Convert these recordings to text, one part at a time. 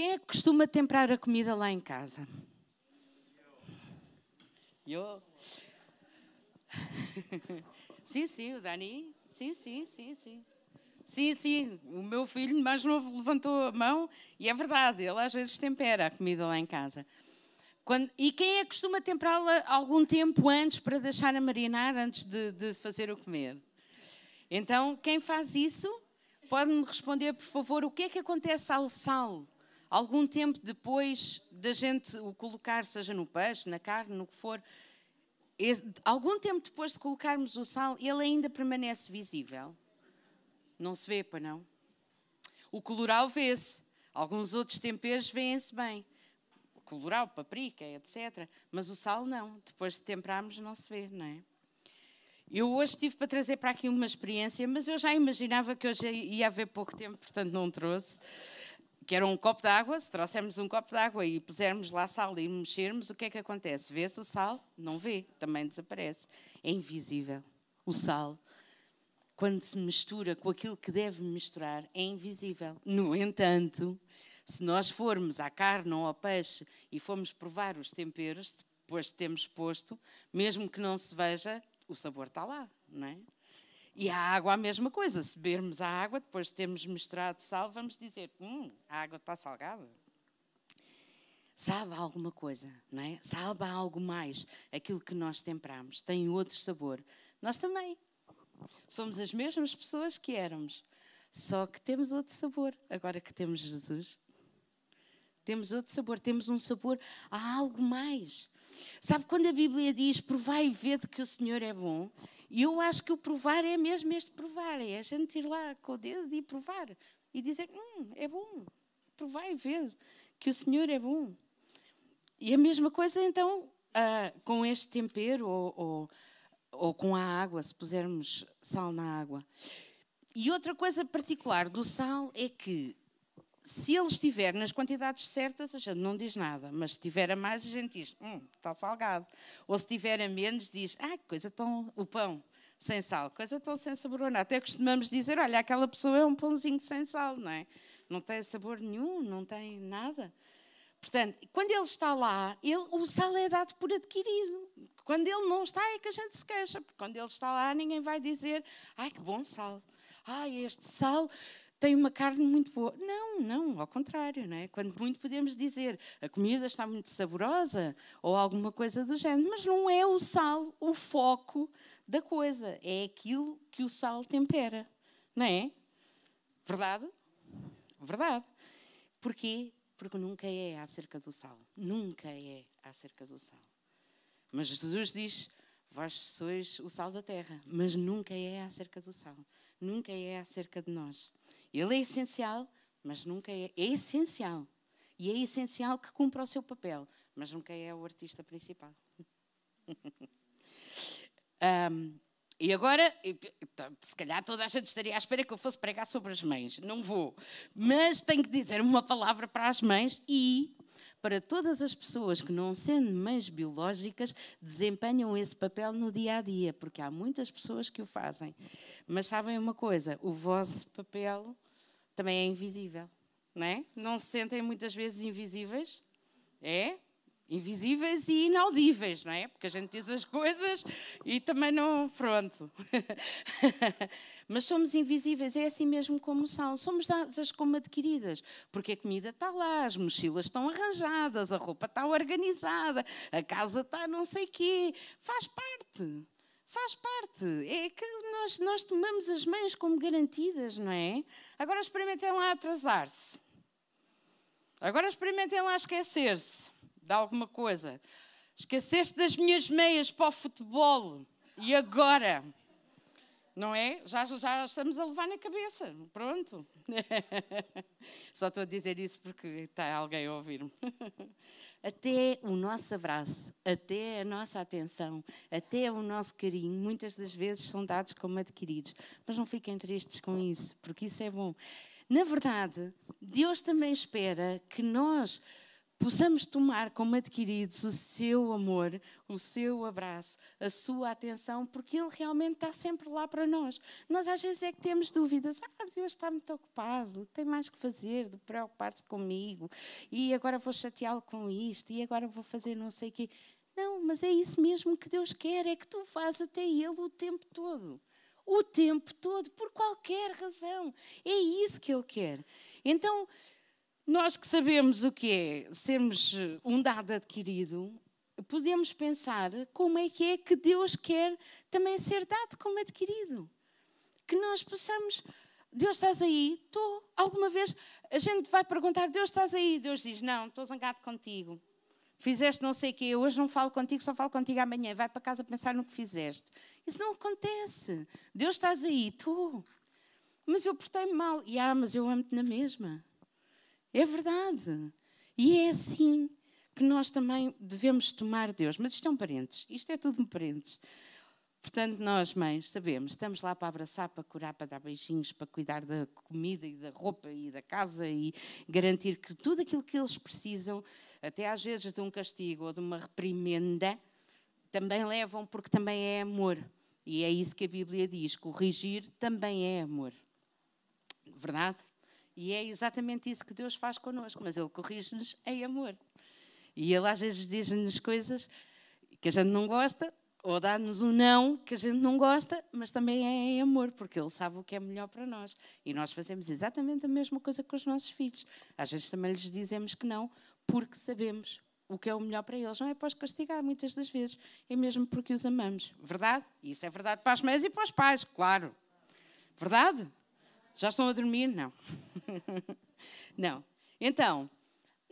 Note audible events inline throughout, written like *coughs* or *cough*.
Quem é que costuma temperar a comida lá em casa? Eu. *laughs* sim, sim, o Dani. Sim, sim, sim, sim. Sim, sim, o meu filho mais novo levantou a mão e é verdade, ele às vezes tempera a comida lá em casa. Quando, e quem é que costuma temperá-la algum tempo antes para deixar a marinar antes de, de fazer o comer? Então, quem faz isso, pode-me responder, por favor, o que é que acontece ao sal? Algum tempo depois da gente o colocar, seja no peixe, na carne, no que for, algum tempo depois de colocarmos o sal, ele ainda permanece visível. Não se vê, para não? O coloral vê-se. Alguns outros temperos vêem-se bem. O coloral, paprika, etc. Mas o sal não. Depois de temperarmos não se vê, não é? Eu hoje tive para trazer para aqui uma experiência, mas eu já imaginava que hoje ia haver pouco tempo, portanto não trouxe. Que era um copo de água, se trouxermos um copo de água e pusermos lá sal e mexermos, o que é que acontece? Vê-se o sal? Não vê, também desaparece. É invisível. O sal quando se mistura com aquilo que deve misturar, é invisível. No entanto, se nós formos à carne ou ao peixe e formos provar os temperos, depois de termos posto, mesmo que não se veja, o sabor está lá, não é? E a água a mesma coisa. Se bebermos a água, depois de termos misturado sal, vamos dizer, hum, a água está salgada. Sabe alguma coisa, não é? Sabe algo mais. Aquilo que nós temperamos tem outro sabor. Nós também. Somos as mesmas pessoas que éramos, só que temos outro sabor agora que temos Jesus. Temos outro sabor, temos um sabor a algo mais. Sabe quando a Bíblia diz provai e vede que o Senhor é bom? E eu acho que o provar é mesmo este provar, é a gente ir lá com o dedo e provar e dizer: hum, é bom, provai e vede que o Senhor é bom. E a mesma coisa então uh, com este tempero ou, ou ou com a água, se pusermos sal na água. E outra coisa particular do sal é que, se ele estiver nas quantidades certas, a gente não diz nada, mas se estiver a mais, a gente diz, hum, está salgado. Ou se estiver a menos, diz, ah, que coisa tão. o pão sem sal, coisa tão sem sabor. Até costumamos dizer, olha, aquela pessoa é um pãozinho sem sal, não é? Não tem sabor nenhum, não tem nada. Portanto, quando ele está lá, ele, o sal é dado por adquirido. Quando ele não está, é que a gente se queixa, porque quando ele está lá, ninguém vai dizer: ai, que bom sal. Ai, este sal tem uma carne muito boa. Não, não, ao contrário, não é? Quando muito podemos dizer a comida está muito saborosa ou alguma coisa do género, mas não é o sal o foco da coisa, é aquilo que o sal tempera, não é? Verdade? Verdade. Porquê? Porque nunca é acerca do sal. Nunca é acerca do sal. Mas Jesus diz: Vós sois o sal da terra, mas nunca é acerca do sal, nunca é acerca de nós. Ele é essencial, mas nunca é. É essencial. E é essencial que cumpra o seu papel, mas nunca é o artista principal. *laughs* um, e agora, se calhar toda a gente estaria à espera que eu fosse pregar sobre as mães. Não vou. Mas tenho que dizer uma palavra para as mães e para todas as pessoas que, não sendo mães biológicas, desempenham esse papel no dia a dia, porque há muitas pessoas que o fazem. Mas sabem uma coisa: o vosso papel também é invisível, não é? Não se sentem muitas vezes invisíveis? É? Invisíveis e inaudíveis, não é? Porque a gente diz as coisas e também não. Pronto. *laughs* Mas somos invisíveis, é assim mesmo como são. Somos dadas como adquiridas, porque a comida está lá, as mochilas estão arranjadas, a roupa está organizada, a casa está não sei quê. Faz parte. Faz parte. É que nós, nós tomamos as mães como garantidas, não é? Agora experimentem lá atrasar-se. Agora experimentem lá esquecer-se de alguma coisa. Esqueceste das minhas meias para o futebol. E agora? Não é? Já, já estamos a levar na cabeça. Pronto. *laughs* Só estou a dizer isso porque está alguém a ouvir-me. *laughs* Até o nosso abraço, até a nossa atenção, até o nosso carinho, muitas das vezes são dados como adquiridos. Mas não fiquem tristes com isso, porque isso é bom. Na verdade, Deus também espera que nós possamos tomar como adquiridos o seu amor, o seu abraço, a sua atenção, porque Ele realmente está sempre lá para nós. Nós às vezes é que temos dúvidas. Ah, Deus está muito ocupado, tem mais que fazer de preocupar-se comigo, e agora vou chateá-lo com isto, e agora vou fazer não sei o quê. Não, mas é isso mesmo que Deus quer, é que tu vás até Ele o tempo todo. O tempo todo, por qualquer razão. É isso que Ele quer. Então, nós que sabemos o que é sermos um dado adquirido, podemos pensar como é que é que Deus quer também ser dado como adquirido. Que nós possamos. Deus estás aí? Estou. Alguma vez a gente vai perguntar: Deus estás aí? Deus diz: Não, estou zangado contigo. Fizeste não sei o quê, hoje não falo contigo, só falo contigo amanhã. Vai para casa pensar no que fizeste. Isso não acontece. Deus estás aí? Estou. Mas eu portei-me mal. E ah, mas eu amo-te na mesma. É verdade. E é assim que nós também devemos tomar Deus. Mas isto é um parentes. Isto é tudo um parentes. Portanto, nós, mães, sabemos, estamos lá para abraçar, para curar, para dar beijinhos, para cuidar da comida e da roupa e da casa e garantir que tudo aquilo que eles precisam, até às vezes de um castigo ou de uma reprimenda, também levam, porque também é amor. E é isso que a Bíblia diz: corrigir também é amor. Verdade? E é exatamente isso que Deus faz connosco, mas Ele corrige-nos em amor. E Ele às vezes diz-nos coisas que a gente não gosta, ou dá-nos um não que a gente não gosta, mas também é em amor, porque Ele sabe o que é melhor para nós. E nós fazemos exatamente a mesma coisa com os nossos filhos. Às vezes também lhes dizemos que não, porque sabemos o que é o melhor para eles. Não é para os castigar, muitas das vezes, é mesmo porque os amamos. Verdade? Isso é verdade para as mães e para os pais, claro. Verdade? Já estão a dormir? Não. *laughs* Não. Então,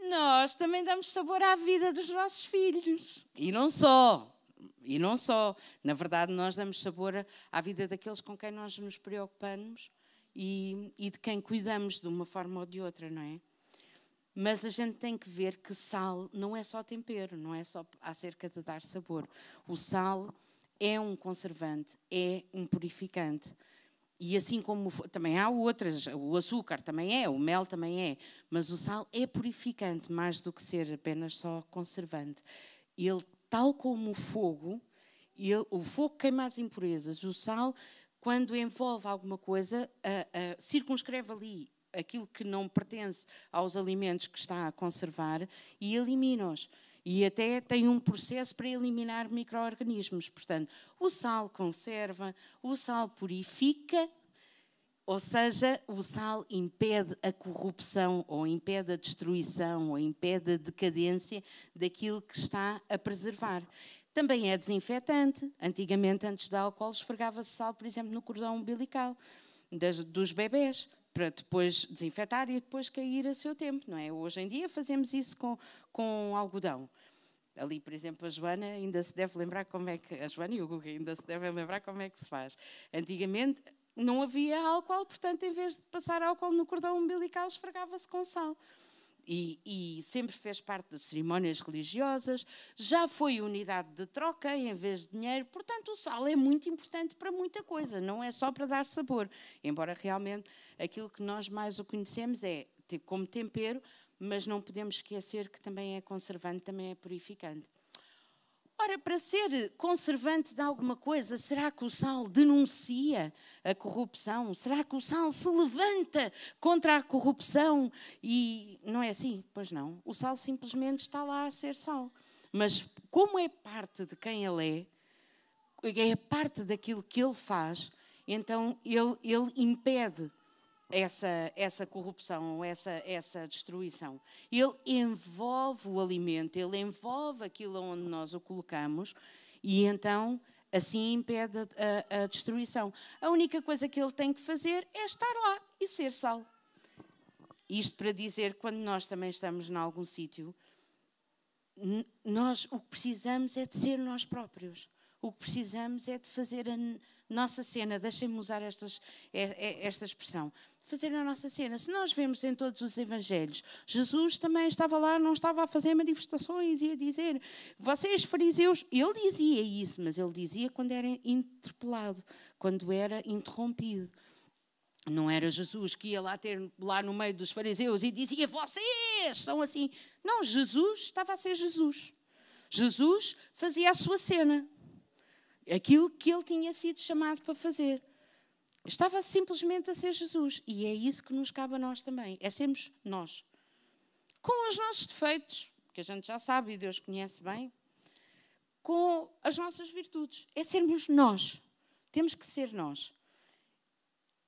nós também damos sabor à vida dos nossos filhos. E não só. E não só. Na verdade, nós damos sabor à vida daqueles com quem nós nos preocupamos e, e de quem cuidamos de uma forma ou de outra, não é? Mas a gente tem que ver que sal não é só tempero, não é só acerca de dar sabor. O sal é um conservante, é um purificante. E assim como também há outras, o açúcar também é, o mel também é, mas o sal é purificante mais do que ser apenas só conservante. Ele, tal como o fogo, ele, o fogo queima as impurezas, o sal, quando envolve alguma coisa, circunscreve ali aquilo que não pertence aos alimentos que está a conservar e elimina-os e até tem um processo para eliminar micro-organismos. Portanto, o sal conserva, o sal purifica, ou seja, o sal impede a corrupção, ou impede a destruição, ou impede a decadência daquilo que está a preservar. Também é desinfetante. Antigamente, antes do álcool, esfregava-se sal, por exemplo, no cordão umbilical das, dos bebés para depois desinfetar e depois cair a seu tempo, não é? Hoje em dia fazemos isso com, com algodão. Ali, por exemplo, a Joana ainda se deve lembrar como é que. A Joana e o Guga ainda se devem lembrar como é que se faz. Antigamente não havia álcool, portanto, em vez de passar álcool no cordão umbilical, esfregava-se com sal. E, e, sempre fez parte de cerimónias religiosas, já foi unidade de troca em vez de dinheiro, portanto, o sal é muito importante para muita coisa, não é só para dar sabor. Embora realmente aquilo que nós mais o conhecemos é como tempero, mas não podemos esquecer que também é conservante, também é purificante. Ora, para ser conservante de alguma coisa, será que o sal denuncia a corrupção? Será que o sal se levanta contra a corrupção? E não é assim? Pois não. O sal simplesmente está lá a ser sal. Mas como é parte de quem ele é, é parte daquilo que ele faz, então ele, ele impede essa, essa corrupção, essa, essa destruição. Ele envolve o alimento, ele envolve aquilo onde nós o colocamos e então assim impede a, a, destruição. A única coisa que ele tem que fazer é estar lá e ser sal. Isto para dizer, quando nós também estamos em algum sítio, nós o que precisamos é de ser nós próprios. O que precisamos é de fazer a nossa cena. Deixem-me usar estas, esta expressão fazer a nossa cena. Se nós vemos em todos os evangelhos, Jesus também estava lá, não estava a fazer manifestações e a dizer, vocês fariseus, ele dizia isso, mas ele dizia quando era interpelado, quando era interrompido. Não era Jesus que ia lá ter lá no meio dos fariseus e dizia: Vocês são assim. Não, Jesus estava a ser Jesus. Jesus fazia a sua cena, aquilo que ele tinha sido chamado para fazer. Estava simplesmente a ser Jesus. E é isso que nos cabe a nós também: é sermos nós. Com os nossos defeitos, que a gente já sabe e Deus conhece bem, com as nossas virtudes. É sermos nós. Temos que ser nós.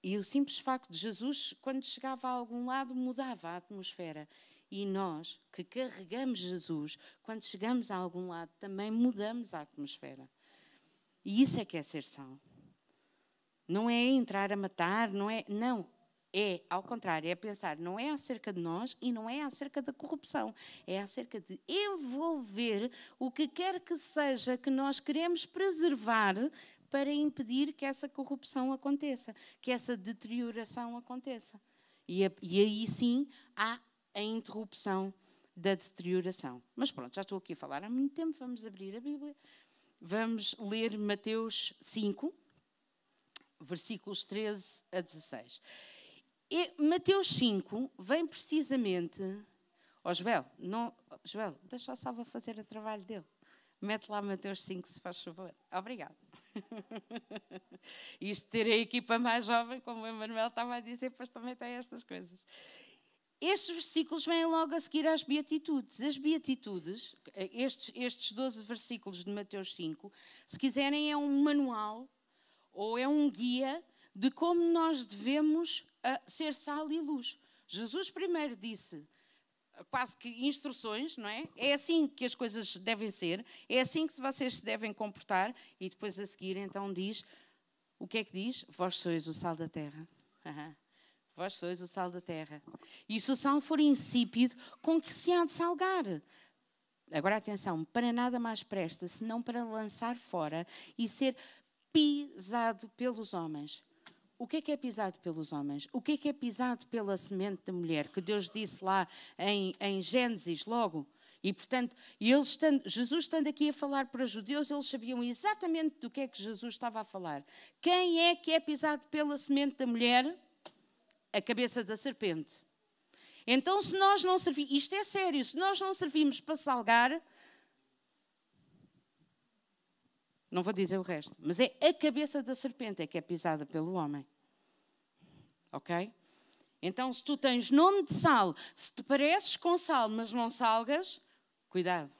E o simples facto de Jesus, quando chegava a algum lado, mudava a atmosfera. E nós, que carregamos Jesus, quando chegamos a algum lado, também mudamos a atmosfera. E isso é que é ser sal. Não é entrar a matar, não é. Não. É, ao contrário, é pensar, não é acerca de nós e não é acerca da corrupção. É acerca de envolver o que quer que seja que nós queremos preservar para impedir que essa corrupção aconteça, que essa deterioração aconteça. E, e aí sim há a interrupção da deterioração. Mas pronto, já estou aqui a falar há muito tempo, vamos abrir a Bíblia. Vamos ler Mateus 5, versículos 13 a 16. E Mateus 5 vem precisamente. Ó oh, Joel, não, Joel, deixa o Salva fazer o trabalho dele. Mete lá Mateus 5, se faz favor. Obrigado. *laughs* Isto ter a equipa mais jovem, como o Emanuel estava a dizer, depois também tem estas coisas. Estes versículos vêm logo a seguir às Beatitudes. As Beatitudes, estes, estes 12 versículos de Mateus 5, se quiserem, é um manual ou é um guia de como nós devemos uh, ser sal e luz. Jesus primeiro disse quase que instruções, não é? É assim que as coisas devem ser, é assim que vocês se devem comportar, e depois a seguir então diz: o que é que diz? Vós sois o sal da terra. Uhum. *laughs* Vós sois o sal da terra. E se o sal for insípido, com que se há de salgar? Agora atenção, para nada mais presta senão para lançar fora e ser pisado pelos homens. O que é que é pisado pelos homens? O que é que é pisado pela semente da mulher? Que Deus disse lá em, em Gênesis, logo. E, portanto, estando, Jesus estando aqui a falar para os judeus, eles sabiam exatamente do que é que Jesus estava a falar. Quem é que é pisado pela semente da mulher? A cabeça da serpente. Então, se nós não servimos, isto é sério, se nós não servimos para salgar, Não vou dizer o resto, mas é a cabeça da serpente é que é pisada pelo homem. Ok? Então, se tu tens nome de sal, se te pareces com sal, mas não salgas, cuidado.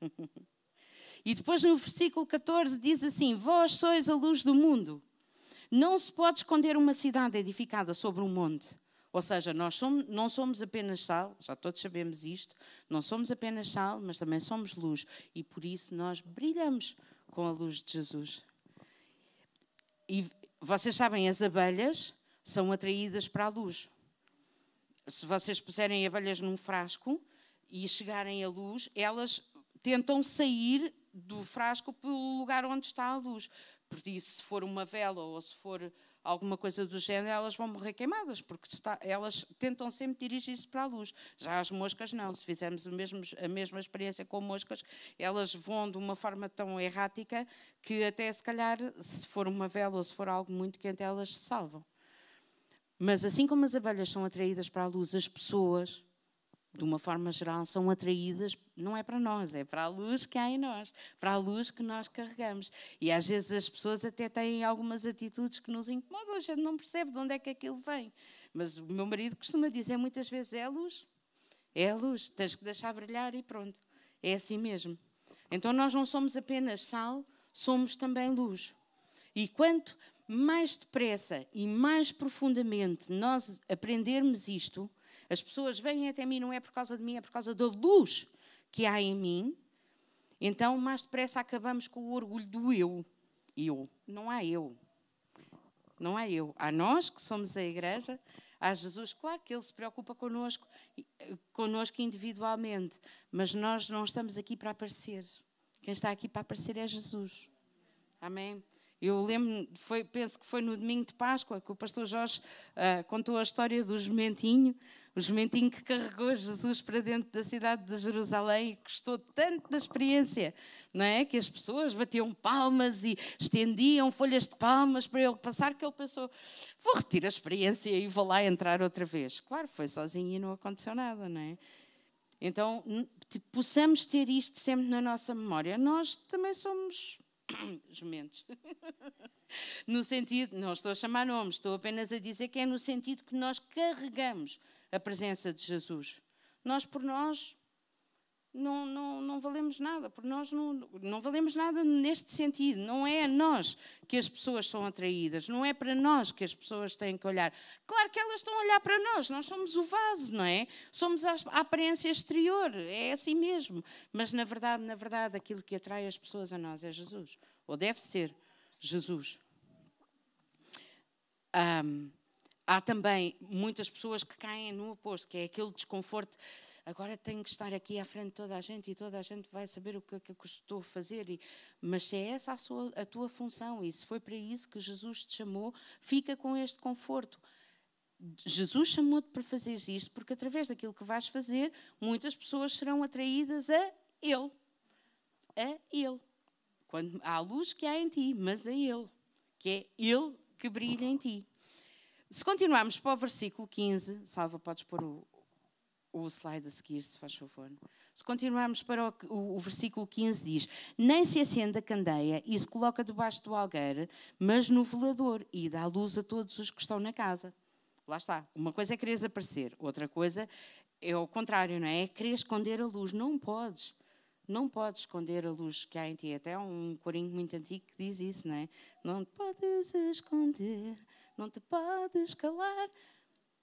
*laughs* e depois no versículo 14 diz assim: Vós sois a luz do mundo. Não se pode esconder uma cidade edificada sobre um monte. Ou seja, nós somos, não somos apenas sal, já todos sabemos isto, não somos apenas sal, mas também somos luz. E por isso nós brilhamos com a luz de Jesus. E vocês sabem, as abelhas são atraídas para a luz. Se vocês puserem abelhas num frasco e chegarem à luz, elas tentam sair do frasco pelo lugar onde está a luz. Porque se for uma vela ou se for alguma coisa do género, elas vão morrer queimadas, porque está, elas tentam sempre dirigir-se para a luz. Já as moscas não, se fizermos mesmo, a mesma experiência com moscas, elas voam de uma forma tão errática que até se calhar, se for uma vela ou se for algo muito quente, elas se salvam. Mas assim como as abelhas são atraídas para a luz, as pessoas de uma forma geral, são atraídas, não é para nós, é para a luz que há em nós, para a luz que nós carregamos. E às vezes as pessoas até têm algumas atitudes que nos incomodam, a gente não percebe de onde é que aquilo vem. Mas o meu marido costuma dizer muitas vezes: é a luz, é a luz, tens que deixar brilhar e pronto. É assim mesmo. Então nós não somos apenas sal, somos também luz. E quanto mais depressa e mais profundamente nós aprendermos isto, as pessoas vêm até mim, não é por causa de mim, é por causa da luz que há em mim. Então, mais depressa acabamos com o orgulho do eu. Eu. Não há eu. Não há eu. Há nós, que somos a igreja, há Jesus, claro que Ele se preocupa connosco, connosco individualmente, mas nós não estamos aqui para aparecer. Quem está aqui para aparecer é Jesus. Amém? Eu lembro, foi, penso que foi no domingo de Páscoa que o pastor Jorge uh, contou a história do jumentinho O jumentinho que carregou Jesus para dentro da cidade de Jerusalém e gostou tanto da experiência, não é? Que as pessoas batiam palmas e estendiam folhas de palmas para ele passar, que ele pensou: vou retirar a experiência e vou lá entrar outra vez. Claro, foi sozinho e não aconteceu nada, não é? Então, tipo, possamos ter isto sempre na nossa memória. Nós também somos *coughs* jumentos. *laughs* no sentido, não estou a chamar nomes, estou apenas a dizer que é no sentido que nós carregamos a presença de Jesus. Nós, por nós, não, não, não valemos nada, por nós não, não valemos nada neste sentido. Não é a nós que as pessoas são atraídas, não é para nós que as pessoas têm que olhar. Claro que elas estão a olhar para nós, nós somos o vaso, não é? Somos a, aparência exterior, é assim mesmo. Mas na verdade, na verdade, aquilo que atrai as pessoas a nós é Jesus, ou deve ser Jesus. Um, há também muitas pessoas que caem no oposto, que é aquele desconforto. Agora tenho que estar aqui à frente de toda a gente e toda a gente vai saber o que, que eu estou a fazer. E, mas se é essa a, sua, a tua função e se foi para isso que Jesus te chamou, fica com este conforto. Jesus chamou-te para fazer isto, porque através daquilo que vais fazer, muitas pessoas serão atraídas a Ele. A Ele. Quando há a luz que há em ti, mas a Ele. Que é Ele que brilha em ti. Se continuarmos para o versículo 15, Salva, podes pôr o, o slide a seguir, se faz favor. Se continuarmos para o, o, o, versículo 15, diz: Nem se acende a candeia e se coloca debaixo do algueire, mas no velador, e dá luz a todos os que estão na casa. Lá está. Uma coisa é querer aparecer, outra coisa é o contrário, não é? É querer esconder a luz. Não podes. Não podes esconder a luz que há em ti. Até há um corinho muito antigo que diz isso, não é? Não podes esconder não te podes calar.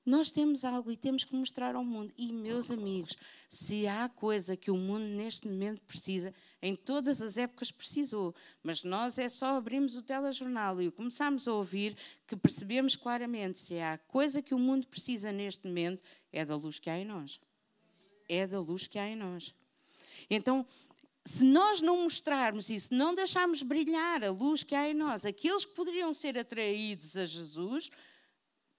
Nós temos algo e temos que mostrar ao mundo. E, meus amigos, se há coisa que o mundo neste momento precisa, em todas as épocas precisou, mas nós é só abrimos o telejornal e começamos a ouvir que percebemos claramente se há coisa que o mundo precisa neste momento, é da luz que há em nós. É da luz que há em nós. Então, se nós não mostrarmos isso, não deixarmos brilhar a luz que há em nós, aqueles que poderiam ser atraídos a Jesus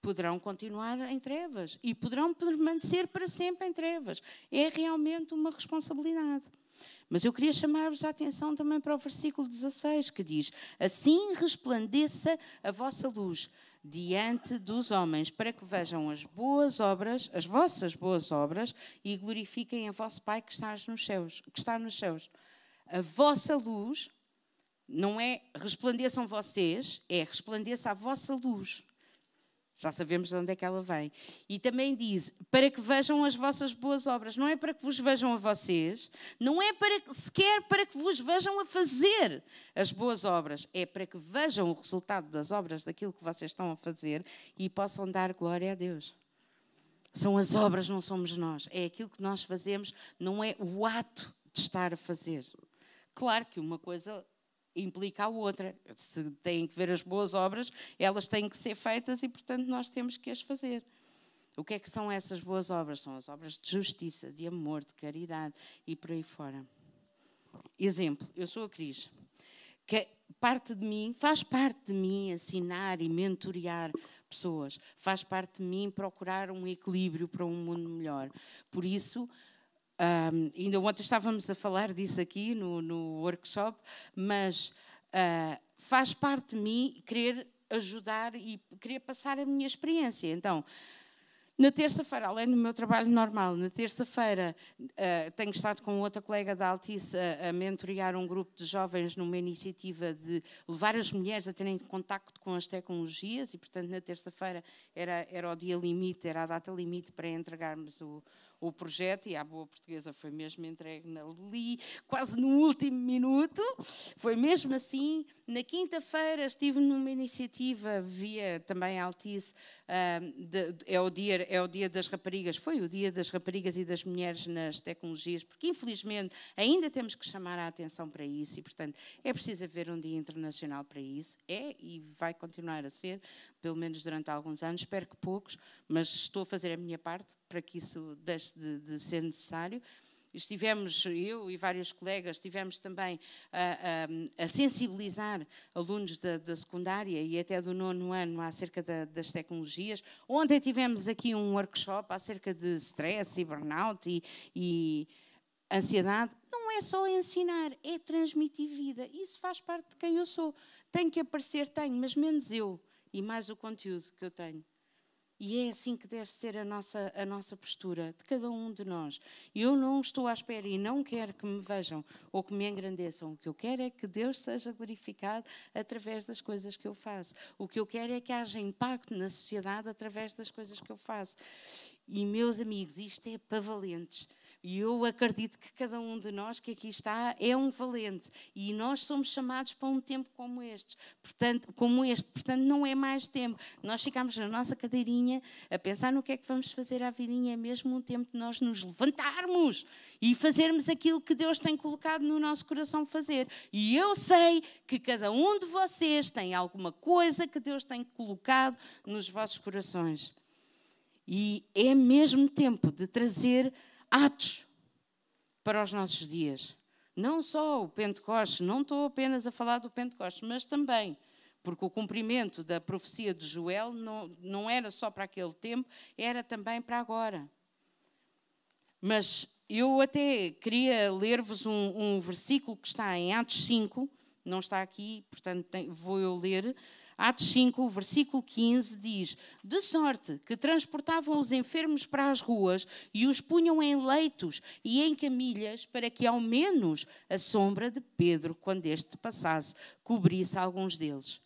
poderão continuar em trevas e poderão permanecer para sempre em trevas. É realmente uma responsabilidade. Mas eu queria chamar-vos a atenção também para o versículo 16, que diz: Assim resplandeça a vossa luz diante dos homens, para que vejam as boas obras, as vossas boas obras, e glorifiquem a vosso Pai que está nos céus. Que está nos céus. A vossa luz não é resplandeçam vocês, é resplandeça a vossa luz. Já sabemos de onde é que ela vem. E também diz: para que vejam as vossas boas obras. Não é para que vos vejam a vocês, não é para sequer para que vos vejam a fazer as boas obras. É para que vejam o resultado das obras, daquilo que vocês estão a fazer e possam dar glória a Deus. São as obras, não somos nós. É aquilo que nós fazemos, não é o ato de estar a fazer. Claro que uma coisa implica a outra. Se têm que ver as boas obras, elas têm que ser feitas e, portanto, nós temos que as fazer. O que é que são essas boas obras? São as obras de justiça, de amor, de caridade e por aí fora. Exemplo, eu sou a Cris. Que parte de mim, faz parte de mim assinar e mentorear pessoas, faz parte de mim procurar um equilíbrio para um mundo melhor. Por isso, um, ainda ontem estávamos a falar disso aqui no, no workshop, mas uh, faz parte de mim querer ajudar e querer passar a minha experiência. Então, na terça-feira, além do meu trabalho normal, na terça-feira uh, tenho estado com outra colega da Altice a, a mentorear um grupo de jovens numa iniciativa de levar as mulheres a terem contacto com as tecnologias e, portanto, na terça-feira era, era o dia limite, era a data limite para entregarmos o, o projeto e a boa portuguesa foi mesmo entregue ali, quase no último minuto. Foi mesmo assim. Na quinta-feira estive numa iniciativa via também Altice, é, o dia, é o dia das raparigas, foi o dia das raparigas e das mulheres nas tecnologias, porque infelizmente ainda temos que chamar a atenção para isso e, portanto, é preciso haver um dia internacional para isso. É e vai continuar a ser, pelo menos durante alguns anos, espero que poucos, mas estou a fazer a minha parte para que isso deixe de, de ser necessário. Estivemos, eu e vários colegas, estivemos também a, a, a sensibilizar alunos da, da, secundária e até do nono ano acerca da, das tecnologias. Ontem tivemos aqui um workshop acerca de stress e burnout e, e ansiedade. Não é só ensinar, é transmitir vida. Isso faz parte de quem eu sou. Tenho que aparecer, tenho, mas menos eu e mais o conteúdo que eu tenho. E é assim que deve ser a nossa, a nossa postura, de cada um de nós. Eu não estou à espera e não quero que me vejam ou que me engrandeçam. O que eu quero é que Deus seja glorificado através das coisas que eu faço. O que eu quero é que haja impacto na sociedade através das coisas que eu faço. E, meus amigos, isto é para valentes. E eu acredito que cada um de nós que aqui está é um valente. E nós somos chamados para um tempo como este. Portanto, como este. Portanto, não é mais tempo. Nós ficamos na nossa cadeirinha a pensar no que é que vamos fazer à vidinha. É mesmo um tempo de nós nos levantarmos e fazermos aquilo que Deus tem colocado no nosso coração fazer. E eu sei que cada um de vocês tem alguma coisa que Deus tem colocado nos vossos corações. E é mesmo tempo de trazer atos para os nossos dias. Não só o Pentecostes, não estou apenas a falar do Pentecostes, mas também, porque o cumprimento da profecia de Joel não, não era só para aquele tempo, era também para agora. Mas eu até queria ler-vos um, um, versículo que está em Atos 5, não está aqui, portanto vou eu ler, Atos 5, versículo 15 diz: De sorte que transportavam os enfermos para as ruas e os punham em leitos e em camilhas, para que ao menos a sombra de Pedro, quando este passasse, cobrisse alguns deles.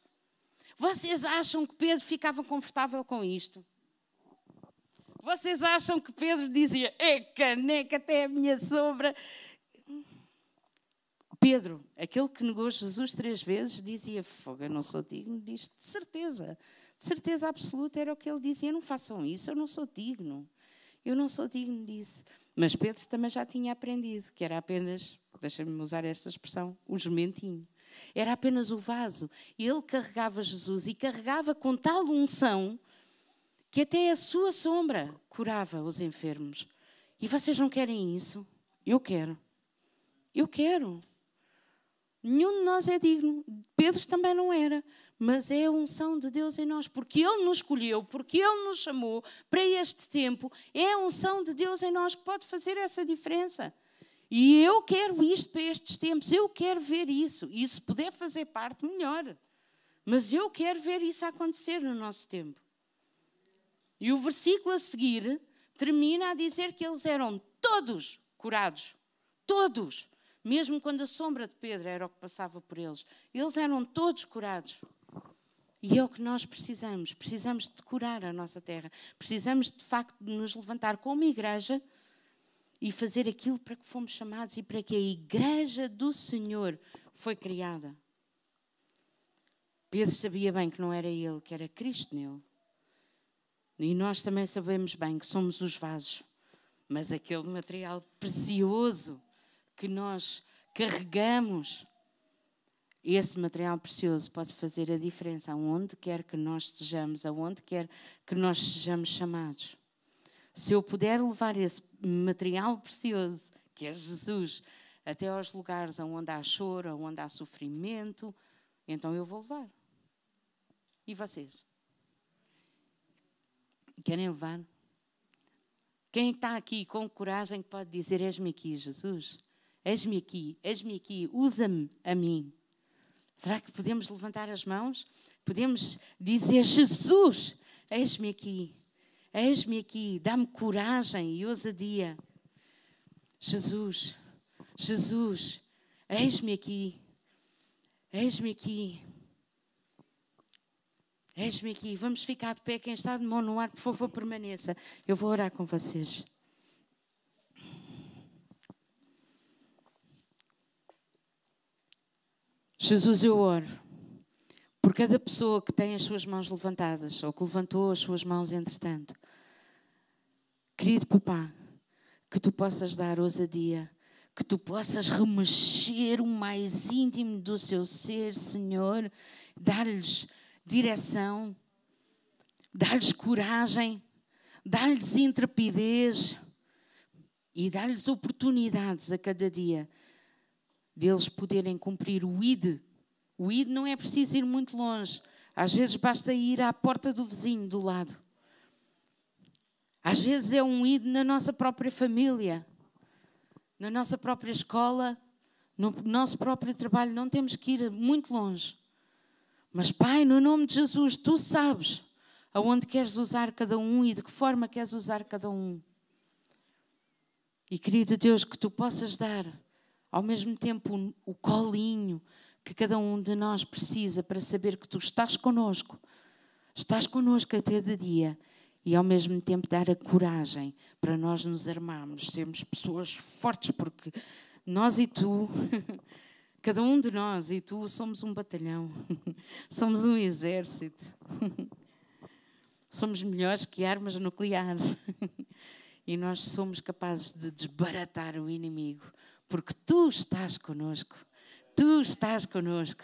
Vocês acham que Pedro ficava confortável com isto? Vocês acham que Pedro dizia: É caneca, até a minha sombra Pedro, aquele que negou Jesus três vezes, dizia: Fogo, eu não sou digno disto, de certeza, de certeza absoluta era o que ele dizia: Não façam isso, eu não sou digno, eu não sou digno disso. Mas Pedro também já tinha aprendido que era apenas, deixa-me usar esta expressão, o jumentinho. Era apenas o vaso. Ele carregava Jesus e carregava com tal unção que até a sua sombra curava os enfermos. E vocês não querem isso? Eu quero. Eu quero. Nenhum de nós é digno. Pedro também não era. Mas é a unção de Deus em nós, porque Ele nos escolheu, porque Ele nos chamou para este tempo. É a unção de Deus em nós que pode fazer essa diferença. E eu quero isto para estes tempos, eu quero ver isso. E se puder fazer parte, melhor. Mas eu quero ver isso acontecer no nosso tempo. E o versículo a seguir termina a dizer que eles eram todos curados. Todos mesmo quando a sombra de Pedro era o que passava por eles. Eles eram todos curados. E é o que nós precisamos. Precisamos de curar a nossa terra. Precisamos, de facto, de nos levantar como igreja e fazer aquilo para que fomos chamados e para que a igreja do Senhor foi criada. Pedro sabia bem que não era ele, que era Cristo nele. E nós também sabemos bem que somos os vasos, mas aquele material precioso que nós carregamos, esse material precioso pode fazer a diferença aonde quer que nós estejamos, aonde quer que nós sejamos chamados. Se eu puder levar esse material precioso, que é Jesus, até aos lugares onde há choro, onde há sofrimento, então eu vou levar. E vocês? Querem levar? Quem está aqui com coragem pode dizer: És-me aqui, Jesus? És-me aqui, és-me aqui, usa-me a mim. Será que podemos levantar as mãos? Podemos dizer: Jesus, és-me aqui, és-me aqui, dá-me coragem e ousadia. Jesus, Jesus, eis-me aqui, eis-me aqui. Eis-me aqui, vamos ficar de pé. Quem está de mão no ar, por favor, permaneça. Eu vou orar com vocês. Jesus, eu oro por cada pessoa que tem as suas mãos levantadas ou que levantou as suas mãos entretanto. Querido papá, que tu possas dar ousadia, que tu possas remexer o mais íntimo do seu ser, Senhor, dar-lhes direção, dar-lhes coragem, dar-lhes intrepidez, e dar-lhes oportunidades a cada dia deles poderem cumprir o ID. O ID não é preciso ir muito longe. Às vezes basta ir à porta do vizinho do lado. Às vezes é um ID na nossa própria família, na nossa própria escola, no nosso próprio trabalho. Não temos que ir muito longe. Mas, Pai, no nome de Jesus, tu sabes aonde queres usar cada um e de que forma queres usar cada um. E querido Deus, que tu possas dar ao mesmo tempo o colinho que cada um de nós precisa para saber que tu estás conosco, estás conosco até de dia e ao mesmo tempo dar a coragem para nós nos armarmos, sermos pessoas fortes, porque nós e tu, *laughs* cada um de nós e tu somos um batalhão, *laughs* somos um exército, *laughs* somos melhores que armas nucleares e nós somos capazes de desbaratar o inimigo porque tu estás conosco. Tu estás conosco.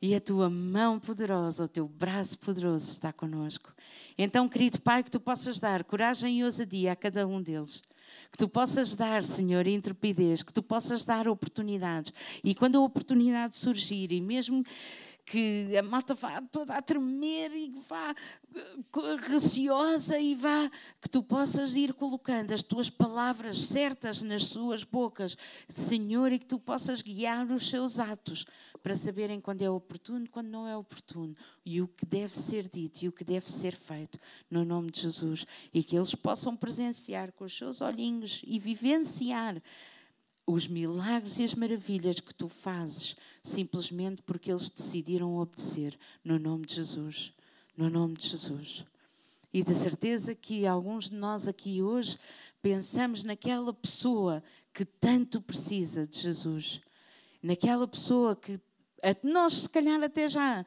E a tua mão poderosa, o teu braço poderoso está conosco. Então, querido Pai, que tu possas dar coragem e ousadia a cada um deles. Que tu possas dar, Senhor, intrepidez, que tu possas dar oportunidades. E quando a oportunidade surgir, e mesmo que a malta vá toda a tremer e vá receosa e vá, que tu possas ir colocando as tuas palavras certas nas suas bocas, Senhor, e que tu possas guiar os seus atos para saberem quando é oportuno quando não é oportuno, e o que deve ser dito e o que deve ser feito, no nome de Jesus, e que eles possam presenciar com os seus olhinhos e vivenciar os milagres e as maravilhas que tu fazes, simplesmente porque eles decidiram obedecer, no nome de Jesus no nome de Jesus. E de certeza que alguns de nós aqui hoje pensamos naquela pessoa que tanto precisa de Jesus, naquela pessoa que nós, se calhar, até já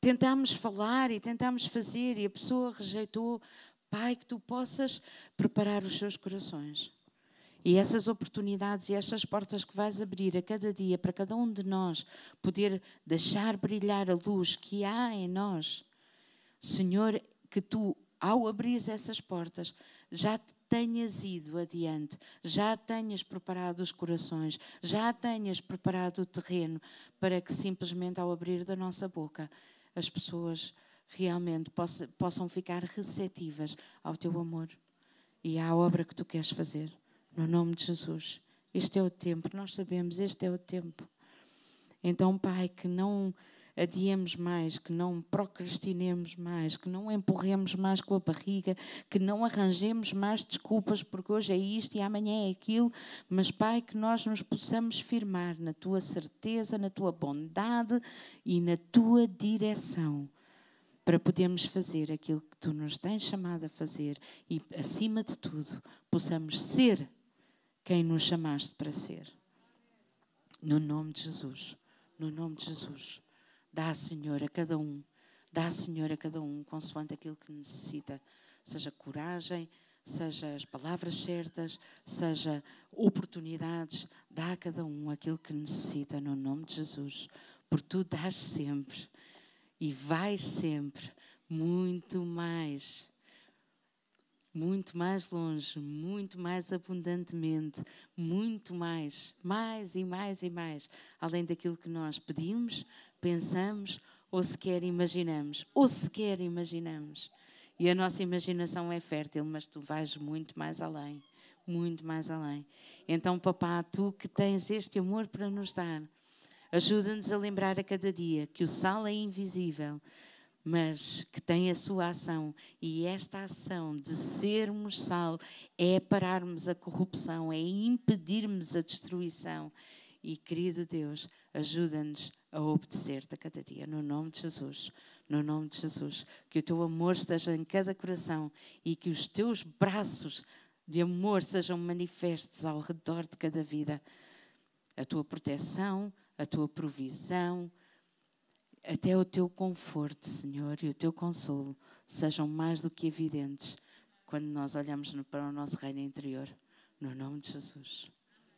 tentámos falar e tentámos fazer e a pessoa rejeitou. Pai, que tu possas preparar os seus corações. E essas oportunidades e estas portas que vais abrir a cada dia para cada um de nós poder deixar brilhar a luz que há em nós, Senhor, que tu, ao abrir essas portas, já tenhas ido adiante, já tenhas preparado os corações, já tenhas preparado o terreno para que simplesmente ao abrir da nossa boca as pessoas realmente possam ficar receptivas ao teu amor e à obra que tu queres fazer no nome de Jesus. Este é o tempo, nós sabemos, este é o tempo. Então, Pai, que não adiemos mais, que não procrastinemos mais, que não empurremos mais com a barriga, que não arranjemos mais desculpas porque hoje é isto e amanhã é aquilo, mas Pai, que nós nos possamos firmar na tua certeza, na tua bondade e na tua direção para podermos fazer aquilo que tu nos tens chamado a fazer e, acima de tudo, possamos ser quem nos chamaste para ser. No nome de Jesus. No nome de Jesus. Dá, Senhor, a cada um. Dá, Senhor, a cada um, consoante aquilo que necessita. Seja coragem, seja as palavras certas, seja oportunidades. Dá a cada um aquilo que necessita, no nome de Jesus. Porque tu dás sempre e vais sempre muito mais muito mais longe, muito mais abundantemente, muito mais, mais e mais e mais, além daquilo que nós pedimos, pensamos ou sequer imaginamos, ou sequer imaginamos. E a nossa imaginação é fértil, mas tu vais muito mais além, muito mais além. Então, papá, tu que tens este amor para nos dar, ajuda-nos a lembrar a cada dia que o sal é invisível, mas que tem a sua ação. E esta ação de sermos sal é pararmos a corrupção, é impedirmos a destruição. E, querido Deus, ajuda-nos a obedecer-te a cada dia, no nome de Jesus. No nome de Jesus. Que o teu amor esteja em cada coração e que os teus braços de amor sejam manifestos ao redor de cada vida. A tua proteção, a tua provisão, até o teu conforto, Senhor, e o teu consolo sejam mais do que evidentes quando nós olhamos para o nosso reino interior. No nome de Jesus.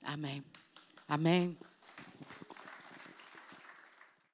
Amém. Amém.